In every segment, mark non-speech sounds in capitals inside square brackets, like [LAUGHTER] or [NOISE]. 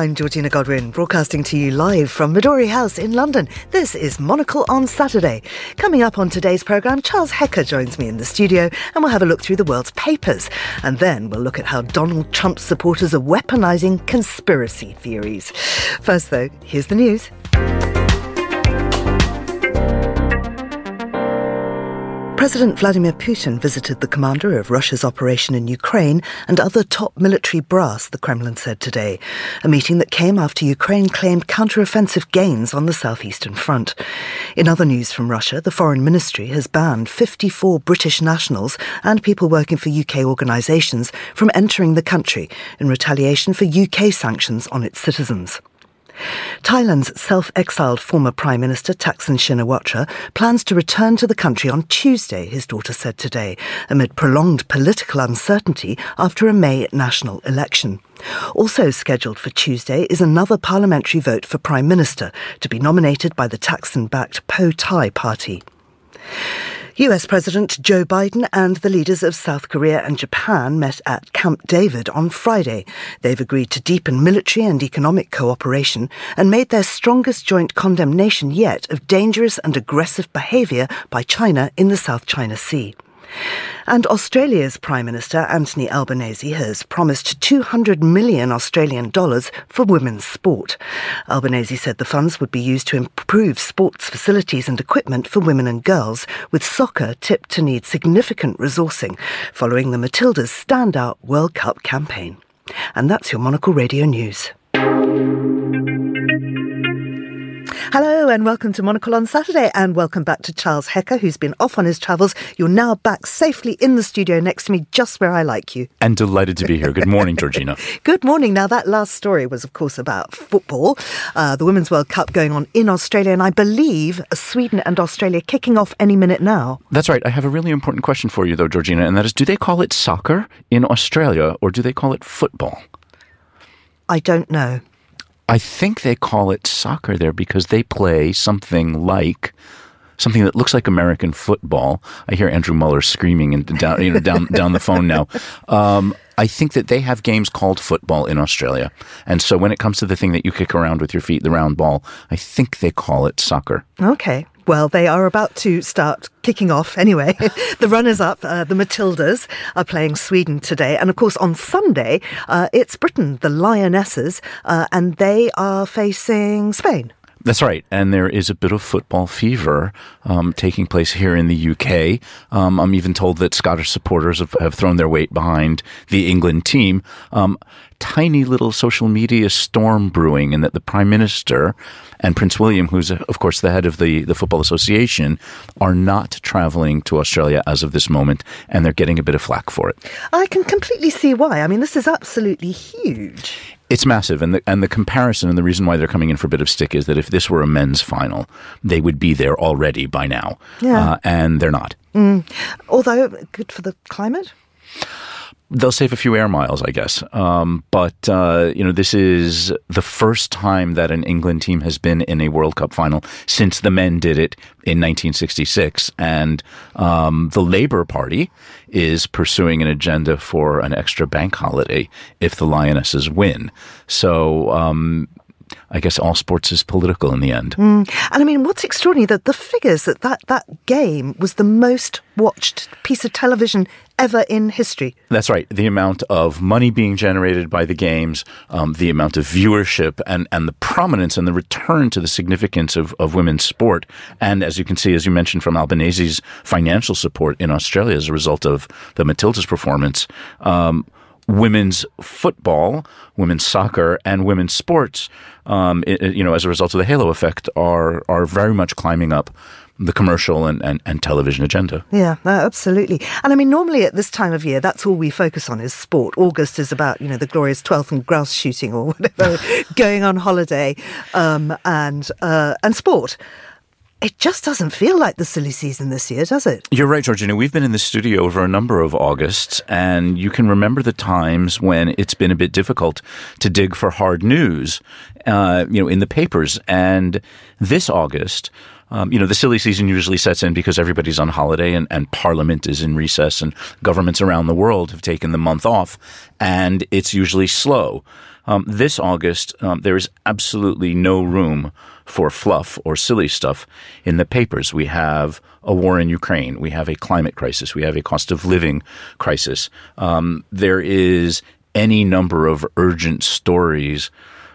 I'm Georgina Godwin, broadcasting to you live from Midori House in London. This is Monocle on Saturday. Coming up on today's programme, Charles Hecker joins me in the studio and we'll have a look through the world's papers. And then we'll look at how Donald Trump's supporters are weaponising conspiracy theories. First, though, here's the news. President Vladimir Putin visited the commander of Russia's operation in Ukraine and other top military brass, the Kremlin said today. A meeting that came after Ukraine claimed counteroffensive gains on the southeastern front. In other news from Russia, the foreign ministry has banned 54 British nationals and people working for UK organisations from entering the country in retaliation for UK sanctions on its citizens. Thailand's self-exiled former Prime Minister Thaksin Shinawatra plans to return to the country on Tuesday, his daughter said today, amid prolonged political uncertainty after a May national election. Also scheduled for Tuesday is another parliamentary vote for Prime Minister to be nominated by the Thaksin-backed Pheu Thai party. US President Joe Biden and the leaders of South Korea and Japan met at Camp David on Friday. They've agreed to deepen military and economic cooperation and made their strongest joint condemnation yet of dangerous and aggressive behavior by China in the South China Sea. And Australia's Prime Minister Anthony Albanese has promised 200 million Australian dollars for women's sport. Albanese said the funds would be used to improve sports facilities and equipment for women and girls, with soccer tipped to need significant resourcing following the Matildas' standout World Cup campaign. And that's your Monocle Radio News. Hello and welcome to Monocle on Saturday and welcome back to Charles Hecker who's been off on his travels. You're now back safely in the studio next to me just where I like you. And delighted to be here. Good morning, [LAUGHS] Georgina. Good morning. Now that last story was of course about football, uh, the Women's World Cup going on in Australia and I believe Sweden and Australia kicking off any minute now. That's right. I have a really important question for you though, Georgina, and that is do they call it soccer in Australia or do they call it football? I don't know. I think they call it soccer there because they play something like something that looks like American football. I hear Andrew Mueller screaming and down, you know, down down the phone now. Um, I think that they have games called football in Australia, and so when it comes to the thing that you kick around with your feet, the round ball, I think they call it soccer. Okay. Well, they are about to start kicking off anyway. [LAUGHS] the runners up, uh, the Matildas, are playing Sweden today. And of course, on Sunday, uh, it's Britain, the Lionesses, uh, and they are facing Spain. That's right. And there is a bit of football fever um, taking place here in the UK. Um, I'm even told that Scottish supporters have, have, thrown their weight behind the England team. Um, tiny little social media storm brewing, and that the Prime Minister and Prince William, who's, of course, the head of the, the Football Association, are not traveling to Australia as of this moment, and they're getting a bit of flack for it. I can completely see why. I mean, this is absolutely huge. It's massive, and the and the comparison and the reason why they're coming in for a bit of stick is that if this were a men's final, they would be there already by now, yeah. uh, and they're not. Mm. Although good for the climate they'll save a few air miles, I guess. Um, but uh, you know, this is the first time that an England team has been in a World Cup final since the men did it in 1966, and um, the Labour Party is pursuing an agenda for an extra bank holiday if the Lionesses win. So. Um, I guess all sports is political in the end. Mm. And I mean, what's extraordinary that the figures that, that that game was the most watched piece of television ever in history. That's right. The amount of money being generated by the games, um, the amount of viewership, and, and the prominence and the return to the significance of, of women's sport. And as you can see, as you mentioned from Albanese's financial support in Australia as a result of the Matilda's performance. Um, women's football, women's soccer, and women's sports, um, it, you know, as a result of the halo effect, are are very much climbing up the commercial and, and, and television agenda. Yeah, absolutely. And I mean, normally at this time of year, that's all we focus on is sport. August is about, you know, the glorious 12th and grouse shooting or [LAUGHS] whatever, [LAUGHS] going on holiday um, and, uh, and sport. It just doesn't feel like the silly season this year, does it? You're right, Georgina. We've been in the studio over a number of Augusts, and you can remember the times when it's been a bit difficult to dig for hard news, uh, you know, in the papers. And this August, um, you know, the silly season usually sets in because everybody's on holiday and, and Parliament is in recess and governments around the world have taken the month off, and it's usually slow. Um, this August, um, there is absolutely no room for fluff or silly stuff in the papers. We have a war in Ukraine. We have a climate crisis. We have a cost of living crisis. Um, there is any number of urgent stories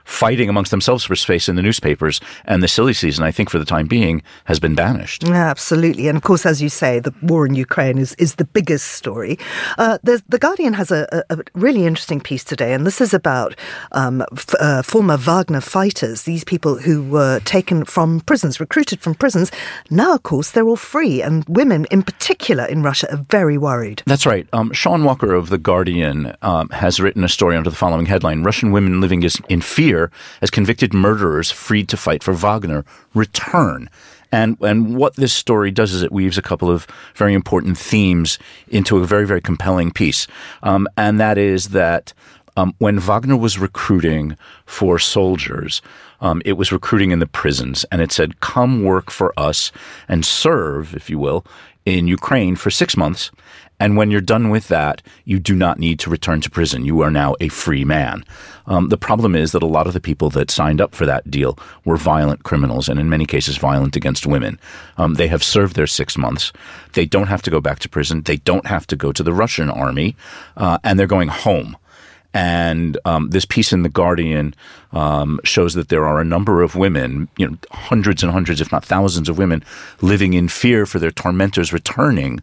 fighting amongst themselves for space in the newspapers. And the silly season, I think, for the time being, has been banished. Yeah, absolutely. And of course, as you say, the war in Ukraine is, is the biggest story. Uh, the Guardian has a, a, really interesting piece today, and this is about um, f- uh, former Wagner fighters, these people who were taken from prisons, recruited from prisons. Now, of course, they're all free, and women in particular in Russia are very worried. That's right. Um, Shaun Walker of The Guardian um, has written a story under the following headline Russian women living in fear as convicted murderers freed to fight for Wagner return. And, and what this story does is it weaves a couple of very important themes into a very, very compelling piece. Um, and that is that um, when Wagner was recruiting for soldiers, um, it was recruiting in the prisons, and it said, "Come work for us and serve, if you will, in Ukraine for six months, and when you're done with that, you do not need to return to prison. You are now a free man. Um, the problem is that a lot of the people that signed up for that deal were violent criminals, and in many cases, violent against women. Um, they have served their six months. They don't have to go back to prison. They don't have to go to the Russian army, uh, and they're going home. And um, this piece in the Guardian um, shows that there are a number of women, you know, hundreds and hundreds, if not thousands, of women living in fear for their tormentors returning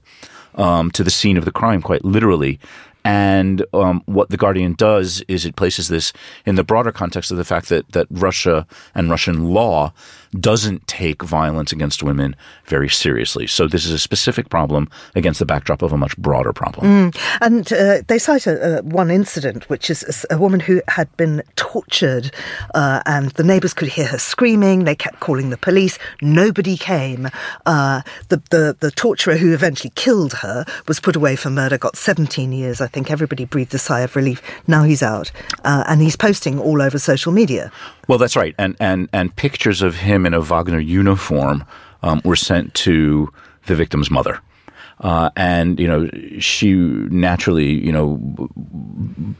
um, to the scene of the crime, quite literally. And um, what the Guardian does is it places this in the broader context of the fact that that Russia and Russian law doesn't take violence against women very seriously. So this is a specific problem against the backdrop of a much broader problem. Mm. And uh, they cite a, a, one incident, which is a, woman who had been tortured, uh, and the neighbours could hear her screaming. They kept calling the police. Nobody came. Uh, the, the the torturer who eventually killed her was put away for murder. Got 17 years. I think everybody breathed a sigh of relief. Now he's out, uh, and he's posting all over social media. Well, that's right, and and and pictures of him in a Wagner uniform um, were sent to the victim's mother. Uh, and you know she naturally you know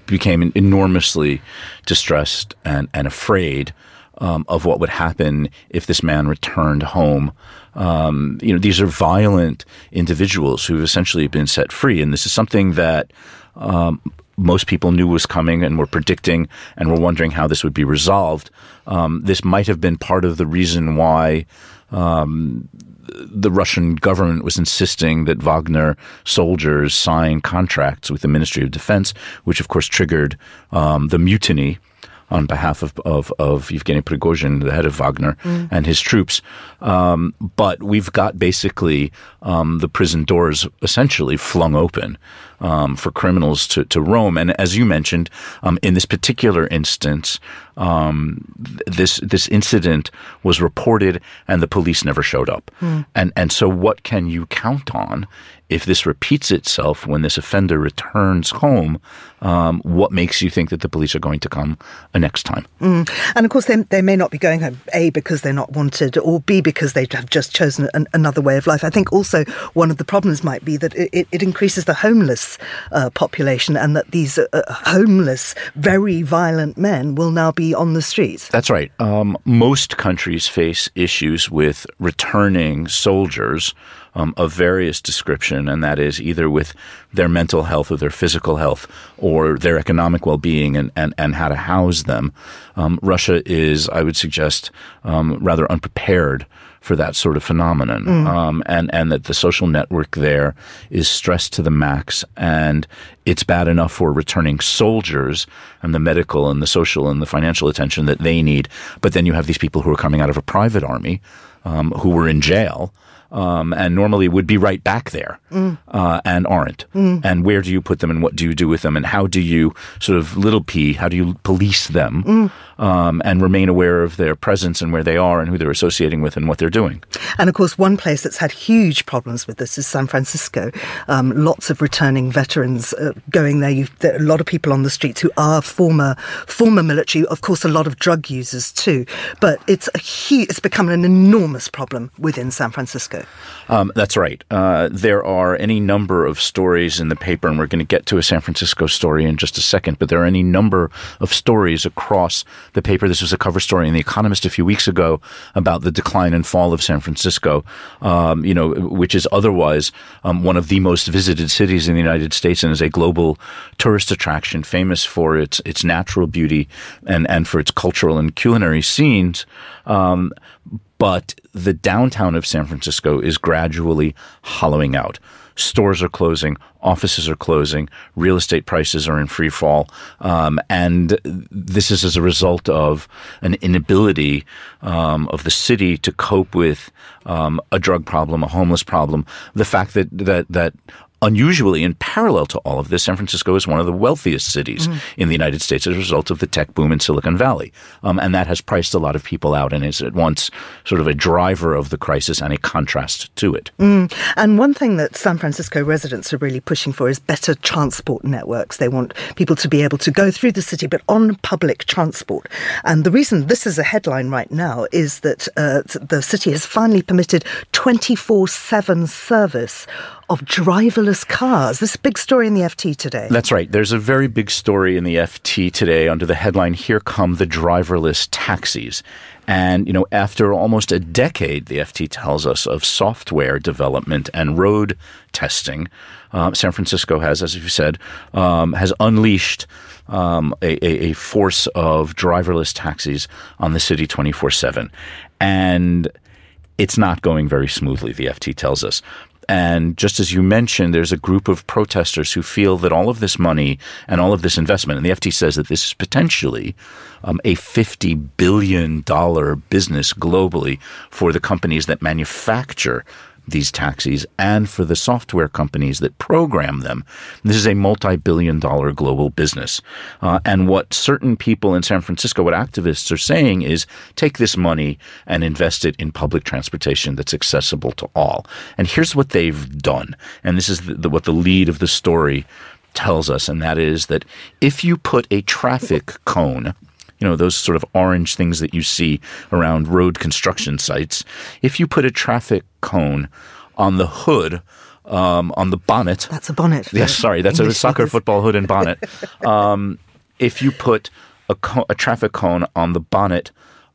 became enormously distressed and, and afraid um, of what would happen if this man returned home. Um, you know these are violent individuals who've essentially been set free, and this is something that um, most people knew was coming and were predicting and were wondering how this would be resolved. Um, this might have been part of the reason why um, the Russian government was insisting that Wagner soldiers sign contracts with the Ministry of Defense, which of course triggered um, the mutiny on behalf of, of, of Yevgeny Prigozhin, the head of Wagner, mm. and his troops. Um, but we've got basically um, the prison doors essentially flung open um, for criminals to, to roam. And as you mentioned, um, in this particular instance, um, this this incident was reported and the police never showed up. Mm. And and so what can you count on if this repeats itself when this offender returns home? Um, what makes you think that the police are going to come next time? Mm. And of course, they, they may not be going home, A, because they're not wanted, or B, because they have just chosen an, another way of life. I think also one of the problems might be that it, it increases the homeless uh, population and that these uh, homeless, very violent men will now be on the streets. That's right. Um, most countries face issues with returning soldiers um, of various description, and that is either with their mental health or their physical health or their economic well being and, and, and how to house them. Um, Russia is, I would suggest, um, rather unprepared for that sort of phenomenon, mm. um, and and that the social network there is stressed to the max, and it's bad enough for returning soldiers and the medical and the social and the financial attention that they need, but then you have these people who are coming out of a private army um, who were in jail um, and normally would be right back there mm. uh, and aren't. Mm. And where do you put them and what do you do with them and how do you sort of little p, how do you police them mm. um, and remain aware of their presence and where they are and who they're associating with and what they're doing? And of course, one place that's had huge problems with this is San Francisco. Um, lots of returning veterans uh, going there. You've, there. A lot of people on the streets who are former former military. Of course, a lot of drug users too. But it's a huge. It's become an enormous problem within San Francisco. Francisco. Um, that's right. Uh, there are any number of stories in the paper, and we're going to get to a San Francisco story in just a second, but there are any number of stories across the paper. This was a cover story in The Economist a few weeks ago about the decline and fall of San Francisco, um, you know, which is otherwise um, one of the most visited cities in the United States and is a global tourist attraction, famous for its its natural beauty and, and for its cultural and culinary scenes. Um, but the downtown of San Francisco is gradually hollowing out. Stores are closing, offices are closing, real estate prices are in free fall, um, and this is as a result of an inability um, of the city to cope with um, a drug problem, a homeless problem, the fact that that that unusually, in parallel to all of this, San Francisco is one of the wealthiest cities mm-hmm. in the United States as a result of the tech boom in Silicon Valley. Um, and that has priced a lot of people out and is at once sort of a driver of the crisis and a contrast to it. Mm. And one thing that San Francisco residents are really pushing for is better transport networks. They want people to be able to go through the city, but on public transport. And the reason this is a headline right now is that uh, the city has finally permitted 24 7 service of driverless cars. This big story in the FT today. That's right. There's a very big story in the FT today under the headline Here Come the Driverless Taxis. And, you know, after almost a decade, the FT tells us, of software development and road testing, uh, San Francisco has, as you said, um, has unleashed um, a, a, force of driverless taxis on the city 24 7. And it's not going very smoothly, the FT tells us. And just as you mentioned, there's a group of protesters who feel that all of this money and all of this investment, and the FT says that this is potentially um, a $50 billion business globally for the companies that manufacture these taxis and for the software companies that program them. This is a multi billion dollar global business. Uh, and what certain people in San Francisco, what activists are saying is take this money and invest it in public transportation that's accessible to all. And here's what they've done. And this is the, the, what the lead of the story tells us, and that is that if you put a traffic cone you know, those sort of orange things that you see around road construction sites. If you put a traffic cone on the hood, um, on the bonnet. That's a bonnet. Yes, sorry, that's English a soccer football hood and bonnet. [LAUGHS] Um, if you put a, co- a traffic cone on the bonnet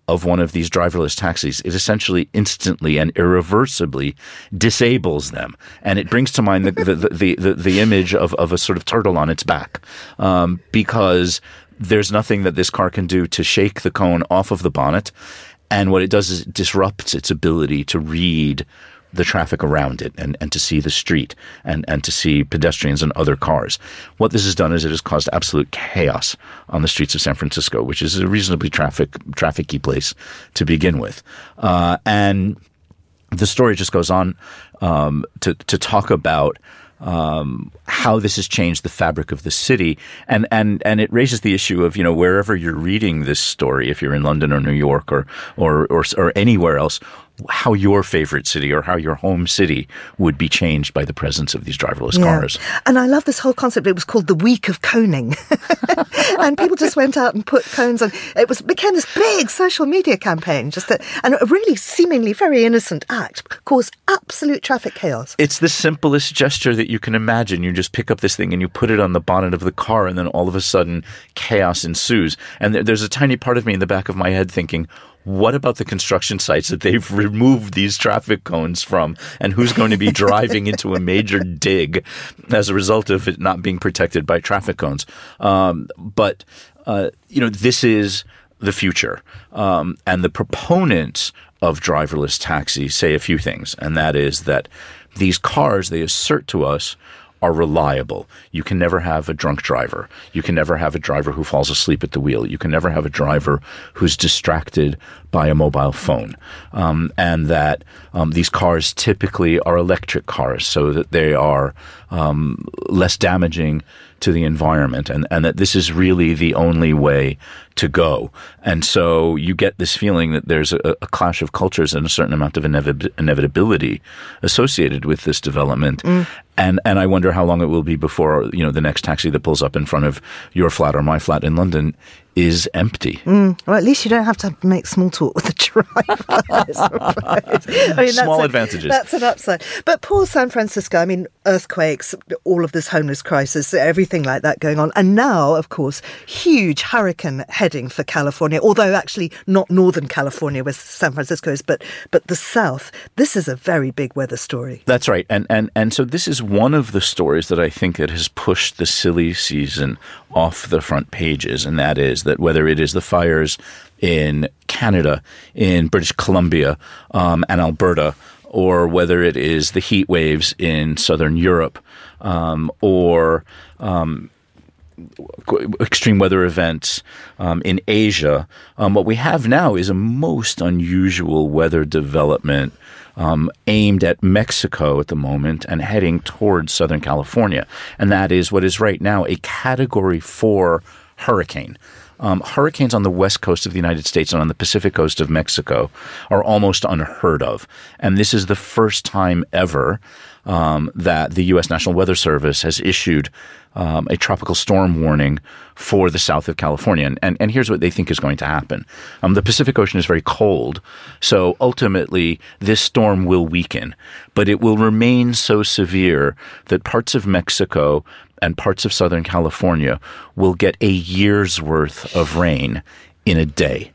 of one of these driverless taxis, it essentially instantly and irreversibly disables them. And it brings to mind the, the, the, the, the image of, of a sort of turtle on its back. Um, because there's nothing that this car can do to shake the cone off of the bonnet. And what it does is it disrupts its ability to read the traffic around it and, and to see the street and, and to see pedestrians and other cars. What this has done is it has caused absolute chaos on the streets of San Francisco, which is a reasonably traffic trafficy place to begin with. Uh, and the story just goes on um, to to talk about um, how this has changed the fabric of the city, and and and it raises the issue of you know wherever you're reading this story, if you're in London or New York or or or, or anywhere else, how your favorite city or how your home city would be changed by the presence of these driverless yeah. cars. And I love this whole concept. It was called the Week of Coning, [LAUGHS] and people just went out and put cones on. It was became this big social media campaign, just a, and a really seemingly very innocent act caused absolute traffic chaos. It's the simplest gesture that you can imagine. You just pick up this thing and you put it on the bonnet of the car, and then all of a sudden chaos ensues. And there's a tiny part of me in the back of my head thinking, what about the construction sites that they've [LAUGHS] removed these traffic cones from and who's going to be [LAUGHS] driving into a major dig as a result of it not being protected by traffic cones? Um, but, uh, you know, this is the future. Um, and the proponents of driverless taxis say a few things, and that is that these cars, they assert to us, are reliable. You can never have a drunk driver. You can never have a driver who falls asleep at the wheel. You can never have a driver who's distracted by a mobile phone. Um, and that um, these cars typically are electric cars so that they are um, less damaging to the environment and, and that this is really the only way to go. And so you get this feeling that there's a, a clash of cultures and a certain amount of inevitability associated with this development. Mm. And and I wonder how long it will be before you know the next taxi that pulls up in front of your flat or my flat in London is empty. Mm, well, at least you don't have to make small talk with the driver. [LAUGHS] I mean, Small a, advantages. That's an upside. But poor San Francisco, I mean, earthquakes, all of this homeless crisis, everything like that going on. And now, of course, huge hurricane heading for California, although actually not Northern California where San Francisco is, but, but the South. This is a very big weather story. That's right. And, and, and so this is one of the stories that I think that has pushed the silly season off the front pages. And that is that whether it is the fires in Canada, in British Columbia, um, and Alberta, or whether it is the heat waves in southern Europe, um, or um, extreme weather events um, in Asia. Um, what we have now is a most unusual weather development um, aimed at Mexico at the moment and heading towards Southern California. And that is what is right now a category four hurricane. Um, hurricanes on the west coast of the United States and on the Pacific coast of Mexico are almost unheard of. And this is the first time ever um, that the U.S. National Weather Service has issued um, a tropical storm warning for the south of California. And, and, here's what they think is going to happen. Um, the Pacific Ocean is very cold, so ultimately this storm will weaken, but it will remain so severe that parts of Mexico and parts of Southern California will get a year's worth of rain in a day.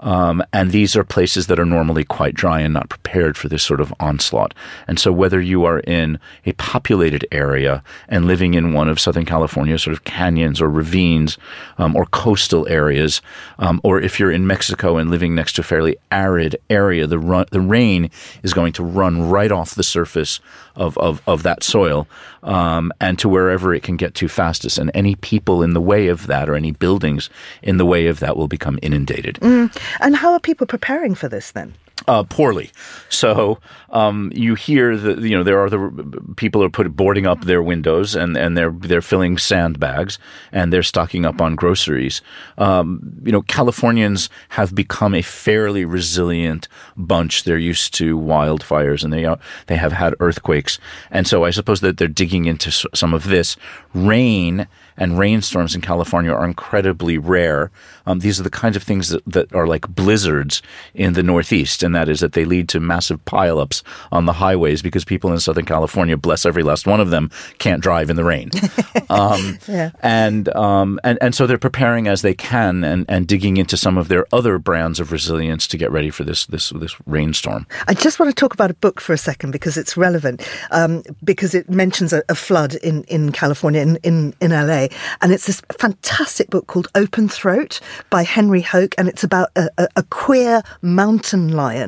Um, and these are places that are normally quite dry and not prepared for this sort of onslaught. And so, whether you are in a populated area and living in one of Southern California's sort of canyons or ravines um, or coastal areas, um, or if you're in Mexico and living next to a fairly arid area, the run, the rain is going to run right off the surface of, of, of that soil um, and to wherever it can get to fastest. And any people in the way of that or any buildings in the way of that will become inundated. Mm. And how are people preparing for this then? Uh, poorly. So um, you hear that you know there are the people are put boarding up their windows and, and they're they're filling sandbags and they're stocking up on groceries. Um, you know Californians have become a fairly resilient bunch. They're used to wildfires and they are, they have had earthquakes, and so I suppose that they're digging into some of this rain and rainstorms in California are incredibly rare. Um, these are the kinds of things that, that are like blizzards in the Northeast, and that is that they lead to massive pileups on the highways because people in Southern California, bless every last one of them, can't drive in the rain. [LAUGHS] um, yeah. and, um, and, and so they're preparing as they can and, and digging into some of their other brands of resilience to get ready for this, this, this rainstorm. I just want to talk about a book for a second because it's relevant, um, because it mentions a, a, flood in, in California, in, in, in LA. And it's this fantastic book called Open Throat by Henry Hoke. And it's about a, a, a queer mountain lion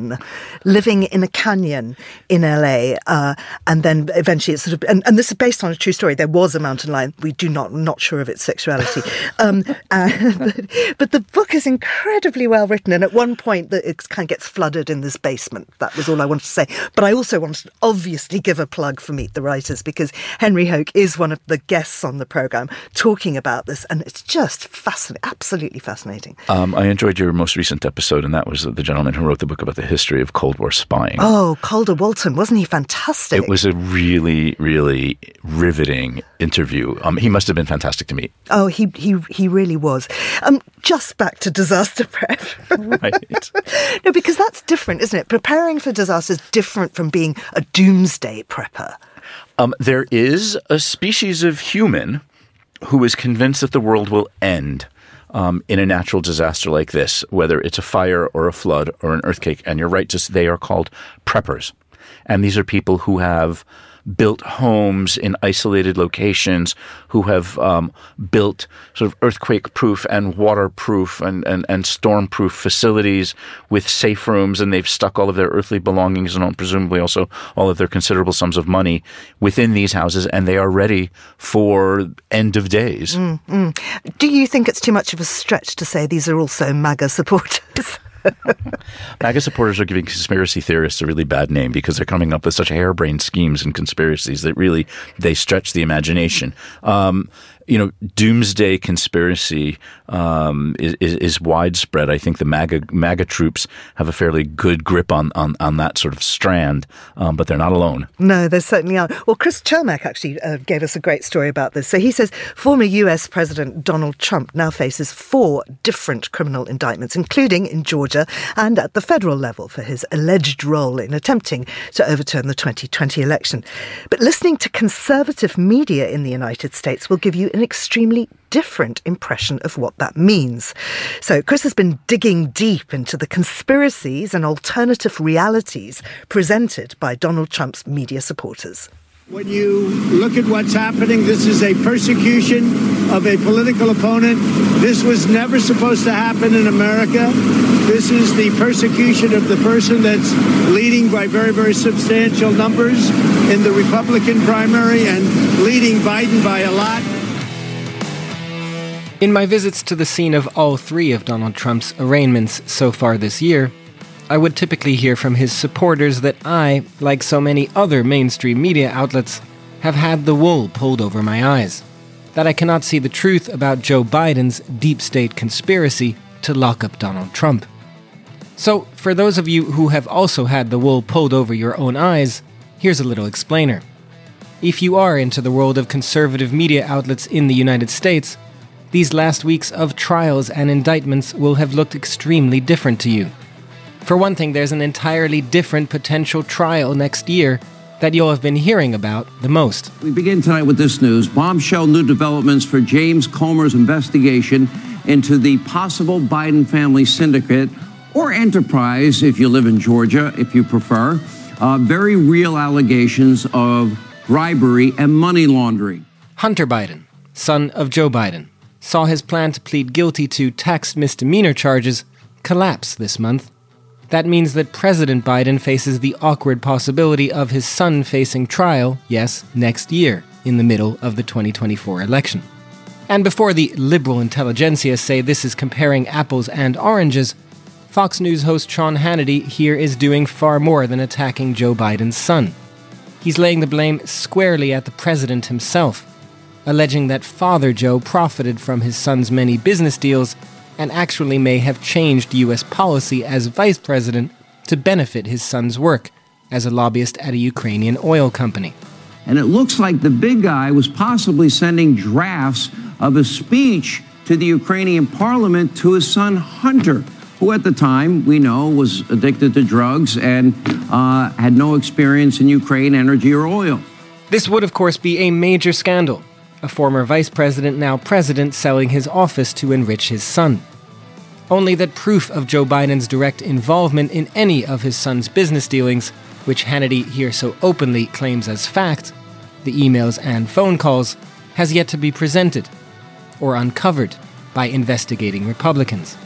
living in a canyon in LA. Uh, and then eventually it's sort of, and, and, this is based on a true story. There was a mountain lion. We do not, not sure of its sexuality. [LAUGHS] um, and, but, but, the book is incredibly well written. And at one point that it kind of gets flooded in this basement. That was all I wanted to say. But I also wanted to obviously give a plug for Meet the Writers because Henry Hoke is one of the guests on the program talking about this, and it's just fascinating, absolutely fascinating. Um, I enjoyed your most recent episode, and that was the gentleman who wrote the book about the history of Cold War spying. Oh, Calder Walton, wasn't he fantastic? It was a really, really riveting interview. Um, he must have been fantastic to meet. Oh, he he he really was. Um, just back to disaster prep. right. [LAUGHS] no, because that's different, isn't it? Preparing for disaster is different from being a doomsday prepper. Um, there is a species of human who is convinced that the world will end um, in a natural disaster like this, whether it's a fire or a flood or an earthquake. And you're right, just they are called preppers. And these are people who have built homes in isolated locations, who have um, built sort of earthquake proof and waterproof and, and, and storm proof facilities with safe rooms, and they've stuck all of their earthly belongings and presumably also all of their considerable sums of money within these houses, and they are ready for end of days. Mm, mm. Do you think it's too much of a stretch to say these are also MAGA supporters? [LAUGHS] MAGA supporters are giving conspiracy theorists a really bad name because they're coming up with such harebrained schemes and conspiracies that really they stretch the imagination. Um, you know, doomsday conspiracy um, is, is, widespread. I think the MAGA, MAGA troops have a fairly good grip on, on, on that sort of strand, um, but they're not alone. No, they certainly are. Well, Chris Cermak actually uh, gave us a great story about this. So he says former US President Donald Trump now faces four different criminal indictments, including in Georgia and at the federal level for his alleged role in attempting to overturn the 2020 election. But listening to conservative media in the United States will give you an extremely different impression of what that means. So, Chris has been digging deep into the conspiracies and alternative realities presented by Donald Trump's media supporters. When you look at what's happening, this is a persecution of a political opponent. This was never supposed to happen in America. This is the persecution of the person that's leading by very, very substantial numbers in the Republican primary and leading Biden by a lot. In my visits to the scene of all three of Donald Trump's arraignments so far this year, I would typically hear from his supporters that I, like so many other mainstream media outlets, have had the wool pulled over my eyes. That I cannot see the truth about Joe Biden's deep state conspiracy to lock up Donald Trump. So, for those of you who have also had the wool pulled over your own eyes, here's a little explainer. If you are into the world of conservative media outlets in the United States, these last weeks of trials and indictments will have looked extremely different to you. For one thing, there's an entirely different potential trial next year that you'll have been hearing about the most. We begin tonight with this news bombshell new developments for James Comer's investigation into the possible Biden family syndicate or enterprise, if you live in Georgia, if you prefer. Uh, very real allegations of bribery and money laundering. Hunter Biden, son of Joe Biden, saw his plan to plead guilty to tax misdemeanor charges collapse this month that means that President Biden faces the awkward possibility of his son facing trial, yes, next year, in the middle of the 2024 election. And before the liberal intelligentsia say this is comparing apples and oranges, Fox News host Sean Hannity here is doing far more than attacking Joe Biden's son. He's laying the blame squarely at the president himself, alleging that Father Joe profited from his son's many business deals and actually may have changed U.S. policy as vice president to benefit his son's work as a lobbyist at a Ukrainian oil company. And it looks like the big guy was possibly sending drafts of a speech to the Ukrainian parliament to his son Hunter, who at the time we know was addicted to drugs and uh, had no experience in Ukraine energy or oil. This would, of course, be a major scandal a former vice president, now president, selling his office to enrich his son. Only that proof of Joe Biden's direct involvement in any of his son's business dealings, which Hannity here so openly claims as fact, the emails and phone calls, has yet to be presented or uncovered by investigating Republicans.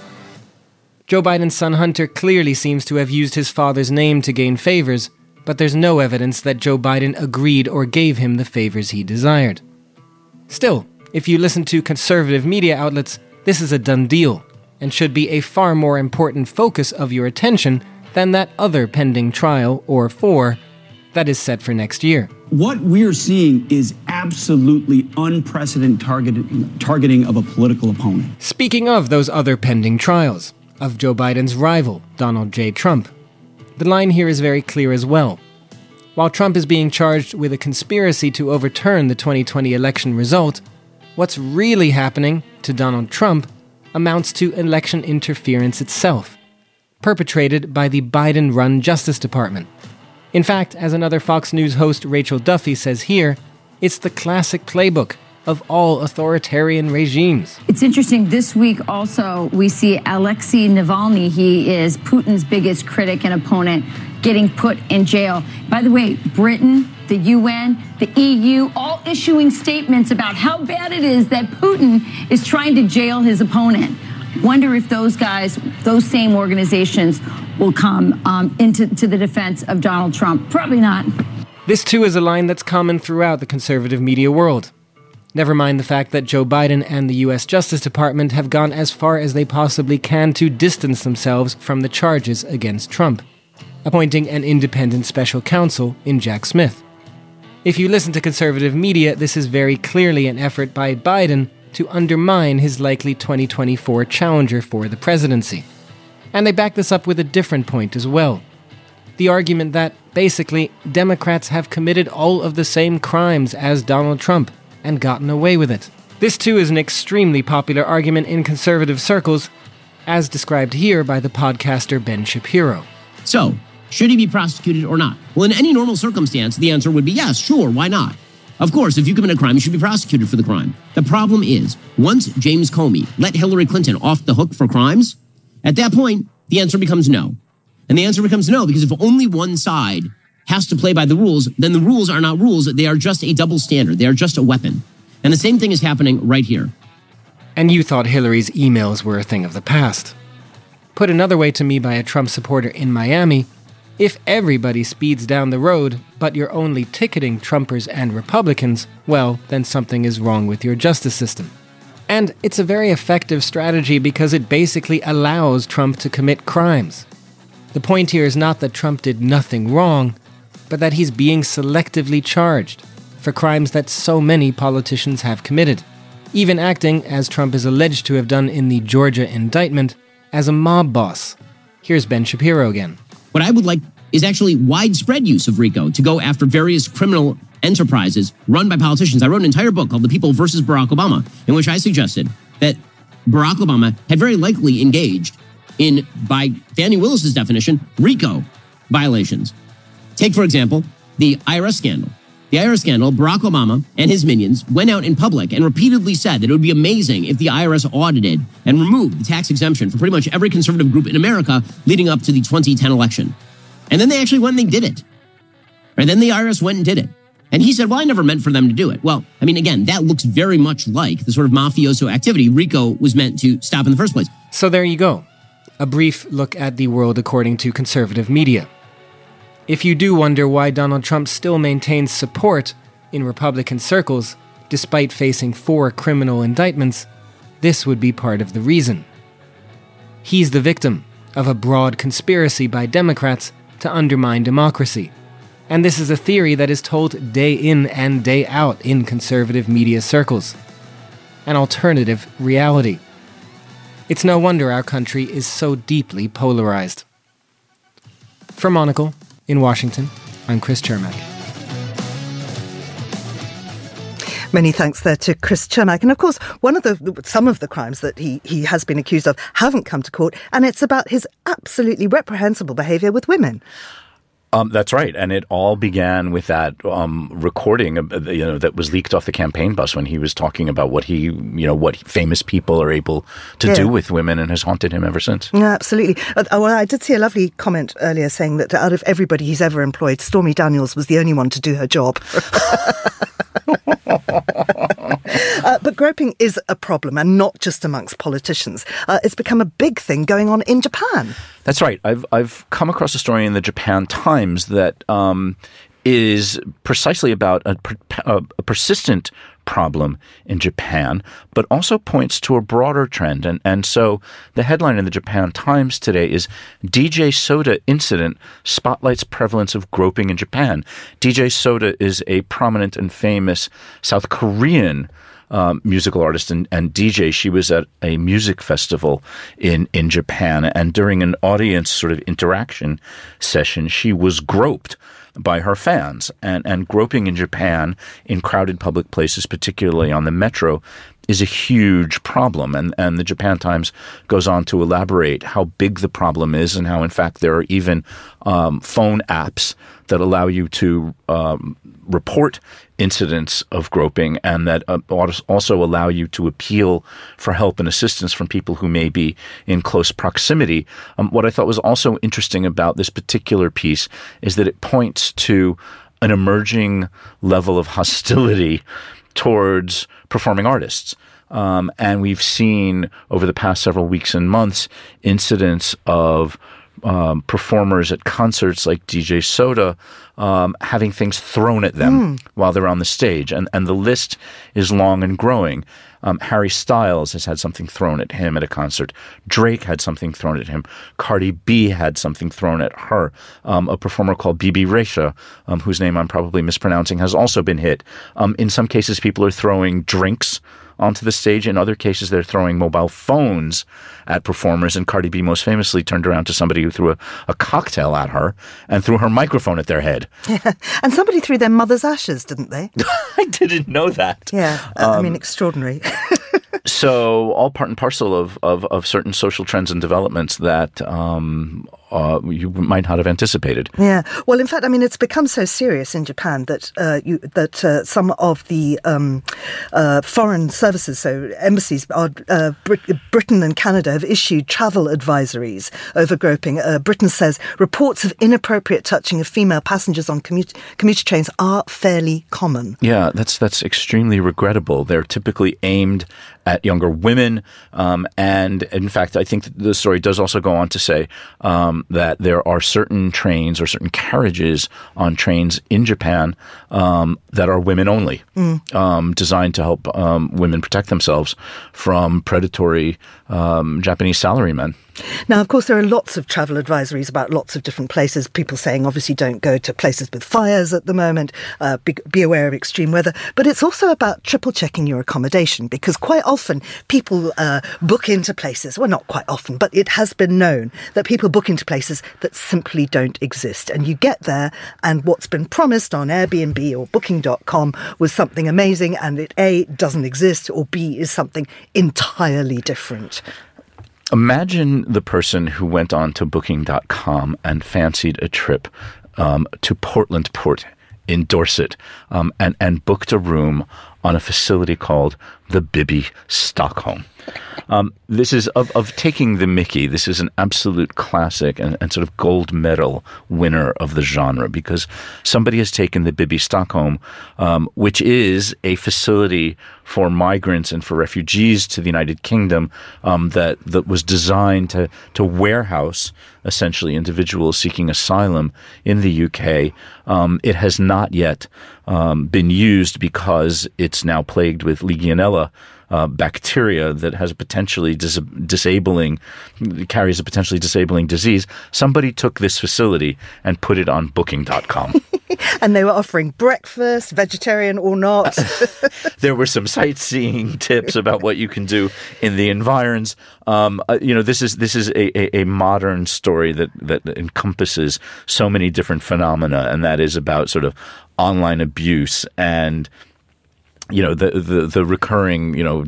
Joe Biden's son Hunter clearly seems to have used his father's name to gain favors, but there's no evidence that Joe Biden agreed or gave him the favors he desired. Still, if you listen to conservative media outlets, this is a done deal and should be a far more important focus of your attention than that other pending trial or four that is set for next year. What we're seeing is absolutely unprecedented targeted, targeting of a political opponent. Speaking of those other pending trials, of Joe Biden's rival, Donald J. Trump, the line here is very clear as well. While Trump is being charged with a conspiracy to overturn the 2020 election result, what's really happening to Donald Trump amounts to election interference itself, perpetrated by the Biden run Justice Department. In fact, as another Fox News host, Rachel Duffy, says here, it's the classic playbook of all authoritarian regimes. It's interesting. This week, also, we see Alexei Navalny. He is Putin's biggest critic and opponent getting put in jail. By the way, Britain, the UN, the EU, all issuing statements about how bad it is that Putin is trying to jail his opponent. Wonder if those guys, those same organizations, will come um, into to the defense of Donald Trump. Probably not. This, too, is a line that's common throughout the conservative media world. Never mind the fact that Joe Biden and the U.S. Justice Department have gone as far as they possibly can to distance themselves from the charges against Trump, appointing an independent special counsel in Jack Smith. If you listen to conservative media, this is very clearly an effort by Biden to undermine his likely 2024 challenger for the presidency. And they back this up with a different point as well. The argument that, basically, Democrats have committed all of the same crimes as Donald Trump and gotten away with it. This, too, is an extremely popular argument in conservative circles, as described here by the podcaster Ben Shapiro. So, should he be prosecuted or not? Well, in any normal circumstance, the answer would be yes, sure, why not? Of course, if you commit a crime, you should be prosecuted for the crime. The problem is, once James Comey let Hillary Clinton off the hook for crimes, at that point, the answer becomes no. And the answer becomes no, because if only one side has to play by the rules, then the rules are not rules. They are just a double standard. They are just a weapon. And the same thing is happening right here. And you thought Hillary's emails were a thing of the past. Put another way to me by a Trump supporter in Miami, if everybody speeds down the road, but you're only ticketing Trumpers and Republicans, well, then something is wrong with your justice system. And it's a very effective strategy because it basically allows Trump to commit crimes. The point here is not that Trump did nothing wrong, but that he's being selectively charged for crimes that so many politicians have committed, even acting, as Trump is alleged to have done in the Georgia indictment, as a mob boss. Here's Ben Shapiro again. What I would like is actually widespread use of RICO to go after various criminal enterprises run by politicians. I wrote an entire book called The People versus Barack Obama, in which I suggested that Barack Obama had very likely engaged in, by Fani Willis's definition, RICO violations. Take, for example, the IRS scandal. The IRS scandal, Barack Obama and his minions went out in public and repeatedly said that it would be amazing if the IRS audited and removed the tax exemption for pretty much every conservative group in America leading up to the 2010 election. And then they actually went and they did it. And then the IRS went and did it. And he said, well, I never meant for them to do it. Well, I mean, again, that looks very much like the sort of mafioso activity RICO was meant to stop in the first place. So there you go. A brief look at the world according to conservative media. If you do wonder why Donald Trump still maintains support in Republican circles, despite facing four criminal indictments, this would be part of the reason. He's the victim of a broad conspiracy by Democrats to undermine democracy. And this is a theory that is told day in and day out in conservative media circles. An alternative reality. It's no wonder our country is so deeply polarized. For Monocle, in Washington, I'm Chris Cermak. Many thanks there to Chris Cermak. And of course, one of the some of the crimes that he, he has been accused of haven't come to court, and it's about his absolutely reprehensible behaviour with women. Um, that's right, and it all began with that um, recording, you know, that was leaked off the campaign bus when he was talking about what he, you know, what famous people are able to yeah. do with women, and has haunted him ever since. Yeah, absolutely. Uh, well, I did see a lovely comment earlier saying that out of everybody he's ever employed, Stormy Daniels was the only one to do her job. [LAUGHS] [LAUGHS] [LAUGHS] uh, but groping is a problem, and not just amongst politicians. Uh, it's become a big thing going on in Japan. That's right. I've I've come across a story in the Japan Times that um, is precisely about a, a, a persistent problem in Japan, but also points to a broader trend. And, and so the headline in the Japan Times today is DJ Soda Incident Spotlights Prevalence of Groping in Japan. DJ Soda is a prominent and famous South Korean um, musical artist and, and, DJ. She was at a music festival in, in Japan, and during an audience sort of interaction session, she was groped by her fans. And, and groping in Japan in crowded public places, particularly on the metro, is a huge problem. And, and the Japan Times goes on to elaborate how big the problem is and how, in fact, there are even um, phone apps that allow you to um, report incidents of groping and that uh, also allow you to appeal for help and assistance from people who may be in close proximity. Um, what I thought was also interesting about this particular piece is that it points to an emerging level of hostility towards performing artists. Um, and we've seen over the past several weeks and months incidents of um, performers at concerts like DJ Soda um, having things thrown at them while they're on the stage, and and the list is long and growing. Um, Harry Styles has had something thrown at him at a concert. Drake had something thrown at him. Cardi B had something thrown at her. Um, a performer called Bibi Reisha, um, whose name I'm probably mispronouncing, has also been hit. Um, in some cases, people are throwing drinks onto the stage. In other cases, they're throwing mobile phones at performers. And Cardi B most famously turned around to somebody who threw a, a cocktail at her and threw her microphone at their head. Yeah. [LAUGHS] And somebody threw their mother's ashes, didn't they? [LAUGHS] I didn't know that. Yeah, uh, I mean, extraordinary. [LAUGHS] so all part and parcel of, of, of certain social trends and developments that um, uh, you might not have anticipated. Yeah. Well, in fact, I mean, it's become so serious in Japan that uh, you, that uh, some of the um, uh, foreign services, so embassies, are, uh, Brit- Britain and Canada have issued travel advisories over groping. Uh, Britain says reports of inappropriate touching of female passengers on commute- commuter trains are fairly common. Yeah, that's that's extremely regrettable. They're typically aimed at younger women, um, and in fact, I think the story does also go on to say um, that there are certain trains or certain carriages on trains in Japan um, that are women only, um, designed to help um, women protect themselves from predatory um, Japanese salarymen. Now, of course, there are lots of travel advisories about lots of different places. People saying, obviously, don't go to places with fires at the moment. Uh, be, be aware of extreme weather. But it's also about triple checking your accommodation because quite often people uh, book into places. Well, not quite often, but it has been known that people book into places that simply don't exist. And you get there, and what's been promised on Airbnb or Booking.com was something amazing, and it A doesn't exist, or B is something entirely different. Imagine the person who went on to booking.com and fancied a trip um, to Portland Port in Dorset um, and, and booked a room on a facility called the Bibby Stockholm. Um, this is of, of taking the Mickey. This is an absolute classic and, and sort of gold medal winner of the genre because somebody has taken the Bibby Stockholm, um, which is a facility for migrants and for refugees to the United Kingdom um, that that was designed to to warehouse essentially individuals seeking asylum in the UK. Um, it has not yet um, been used because it's now plagued with Legionella uh, bacteria that has a potentially dis- disabling, carries a potentially disabling disease. Somebody took this facility and put it on booking.com. [LAUGHS] And they were offering breakfast, vegetarian or not. [LAUGHS] there were some sightseeing [LAUGHS] tips about what you can do in the environs. Um, uh, you know, this is this is a, a, a modern story that that encompasses so many different phenomena, and that is about sort of online abuse and you know the, the the recurring you know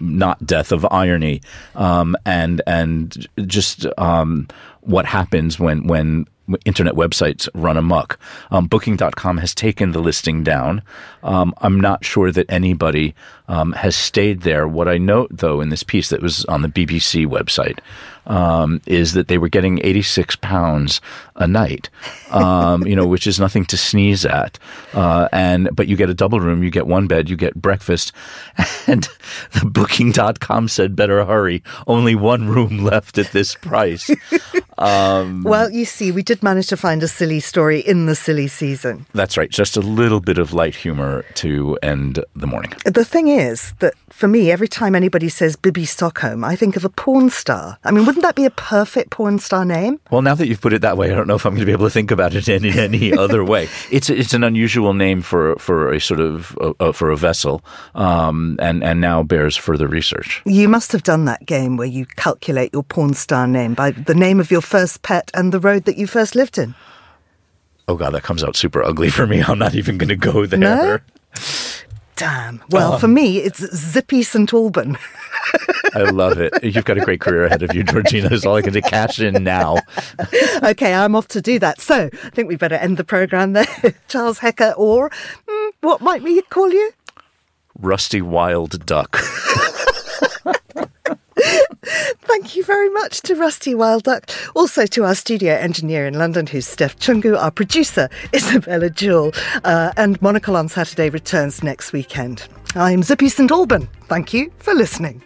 not death of irony um, and and just um, what happens when when internet websites run amok. Um, Booking.com has taken the listing down. Um, I'm not sure that anybody um, has stayed there. What I note, though, in this piece that was on the BBC website um, is that they were getting 86 pounds a night, um, you know, which is nothing to sneeze at. Uh, and but you get a double room, you get one bed, you get breakfast, [LAUGHS] and the Booking.com said, "Better hurry, only one room left at this price." [LAUGHS] Um, well, you see, we did manage to find a silly story in the silly season. That's right. Just a little bit of light humor to end the morning. The thing is that for me, every time anybody says Bibby Stockholm, I think of a porn star. I mean, wouldn't that be a perfect porn star name? Well, now that you've put it that way, I don't know if I'm going to be able to think about it in any [LAUGHS] other way. It's it's an unusual name for for a sort of uh, uh, for a vessel, um, and and now bears further research. You must have done that game where you calculate your porn star name by the name of your first pet and the road that you first lived in. Oh god, that comes out super ugly for me. I'm not even going to go there. No? Damn. Well, for me, it's Zippy St. Alban. [LAUGHS] I love it. You've got a great career ahead of you, Georgina. Is all I can do. Cash in now. [LAUGHS] okay, I'm off to do that. So I think we better end the programme there. [LAUGHS] Charles Hecker, or mm, what might we call you? Rusty Wild Duck. Thank you very much to Rusty Wild Duck. Also to our studio engineer in London, who's Steph Chungu, our producer, [LAUGHS] Isabella Jewell. Uh, and Monocle on Saturday returns next weekend. I'm Zippy St. Alban. Thank you for listening.